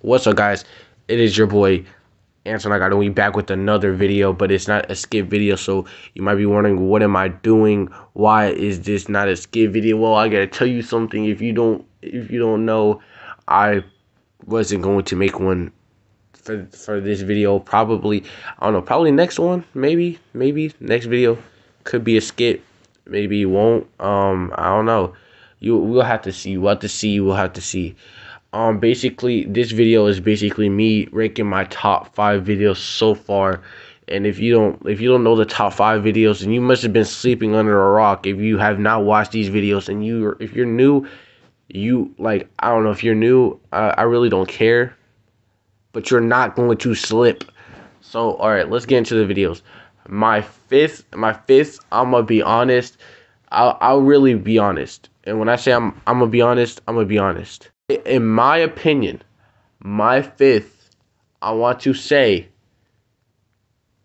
What's up, guys? It is your boy Anton. I got to be back with another video, but it's not a skip video. So you might be wondering, what am I doing? Why is this not a skip video? Well, I gotta tell you something. If you don't, if you don't know, I wasn't going to make one for for this video. Probably, I don't know. Probably next one. Maybe, maybe next video could be a skip. Maybe it won't. Um, I don't know. You we'll have to see. We'll have to see. We'll have to see um basically this video is basically me ranking my top five videos so far. And if you don't if you don't know the top five videos and you must have been sleeping under a rock. If you have not watched these videos and you if you're new you like i don't know if you're new i, I really don't care. But you're not going to slip. So all right let's get into the videos. My fifth my fifth i'm gonna be honest. I'll, I'll really be honest. And when i say i'm i'm gonna be honest i'm gonna be honest in my opinion, my fifth, I want to say,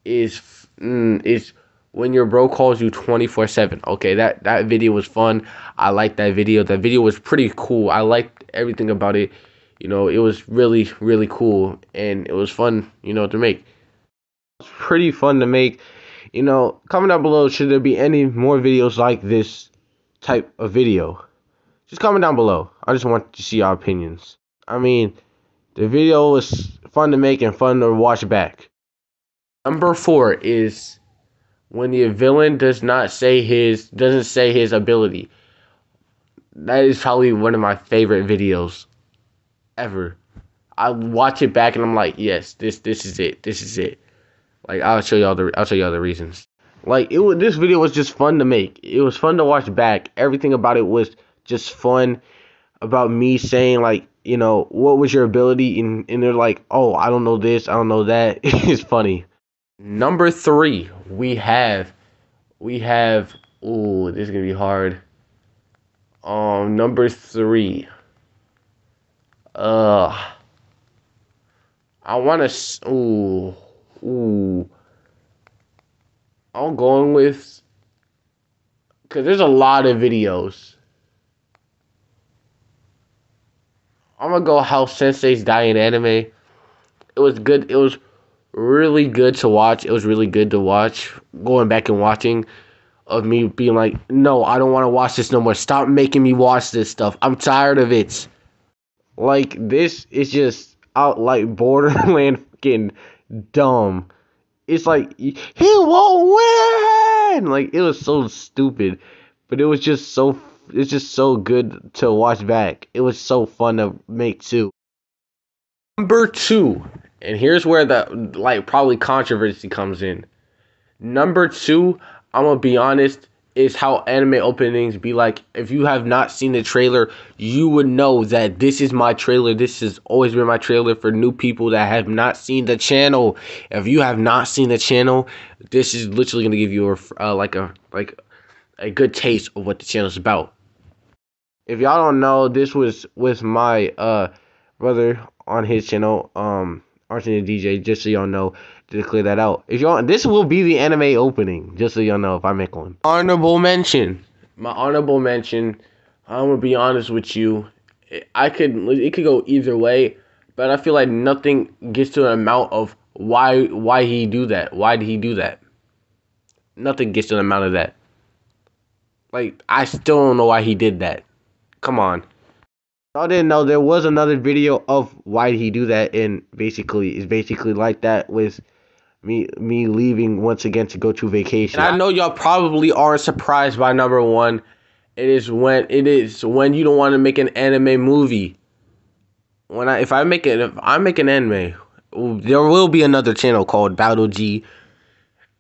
is mm, is when your bro calls you 24 7 okay that that video was fun. I liked that video. That video was pretty cool. I liked everything about it. You know it was really really cool and it was fun you know to make. It's pretty fun to make. You know comment down below should there be any more videos like this type of video just comment down below. I just want to see your opinions. I mean, the video was fun to make and fun to watch back. Number four is when the villain does not say his doesn't say his ability. That is probably one of my favorite videos ever. I watch it back and I'm like, yes, this this is it. This is it. Like I'll show y'all the I'll show y'all the reasons. Like it was, this video was just fun to make. It was fun to watch back. Everything about it was just fun about me saying like you know what was your ability? And, and they're like oh i don't know this i don't know that. It's funny. Number three we have we have oh this is gonna be hard. Um number three. Uh i want to ooh ooh. I'm going with because there's a lot of videos I'm gonna go how Sensei's dying anime. It was good. It was really good to watch. It was really good to watch. Going back and watching of me being like, no, I don't want to watch this no more. Stop making me watch this stuff. I'm tired of it. Like this is just out like Borderland fucking dumb. It's like he won't win. Like it was so stupid, but it was just so it's just so good to watch back. It was so fun to make too. Number two, and here's where the like probably controversy comes in. Number two, I'm gonna be honest, is how anime openings be like. If you have not seen the trailer, you would know that this is my trailer. This has always been my trailer for new people that have not seen the channel. If you have not seen the channel, this is literally gonna give you a uh, like a like a good taste of what the channel is about. If y'all don't know, this was with my uh brother on his channel, um Arsenal DJ, just so y'all know to clear that out. If y'all this will be the anime opening, just so y'all know if I make one. Honorable mention. My honorable mention, I'm gonna be honest with you. I could it could go either way, but I feel like nothing gets to an amount of why why he do that. Why did he do that? Nothing gets to an amount of that. Like I still don't know why he did that. Come on. I didn't know there was another video of why he do that and basically it's basically like that with me me leaving once again to go to vacation. And I know y'all probably aren't surprised by number one. It is when it is when you don't want to make an anime movie. When I if I make it if I make an anime, there will be another channel called Battle G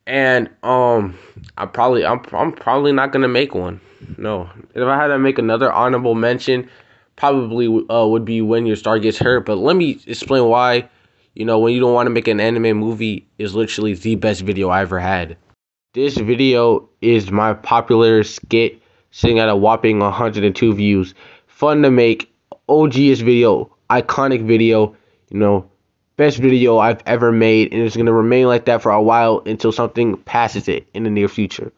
and um I probably I'm I'm probably not gonna make one. No, if I had to make another honorable mention, probably uh would be when your star gets hurt. But let me explain why. You know, when you don't want to make an anime movie is literally the best video I ever had. This video is my popular skit, sitting at a whopping 102 views. Fun to make, OG's video, iconic video. You know, best video I've ever made, and it's gonna remain like that for a while until something passes it in the near future.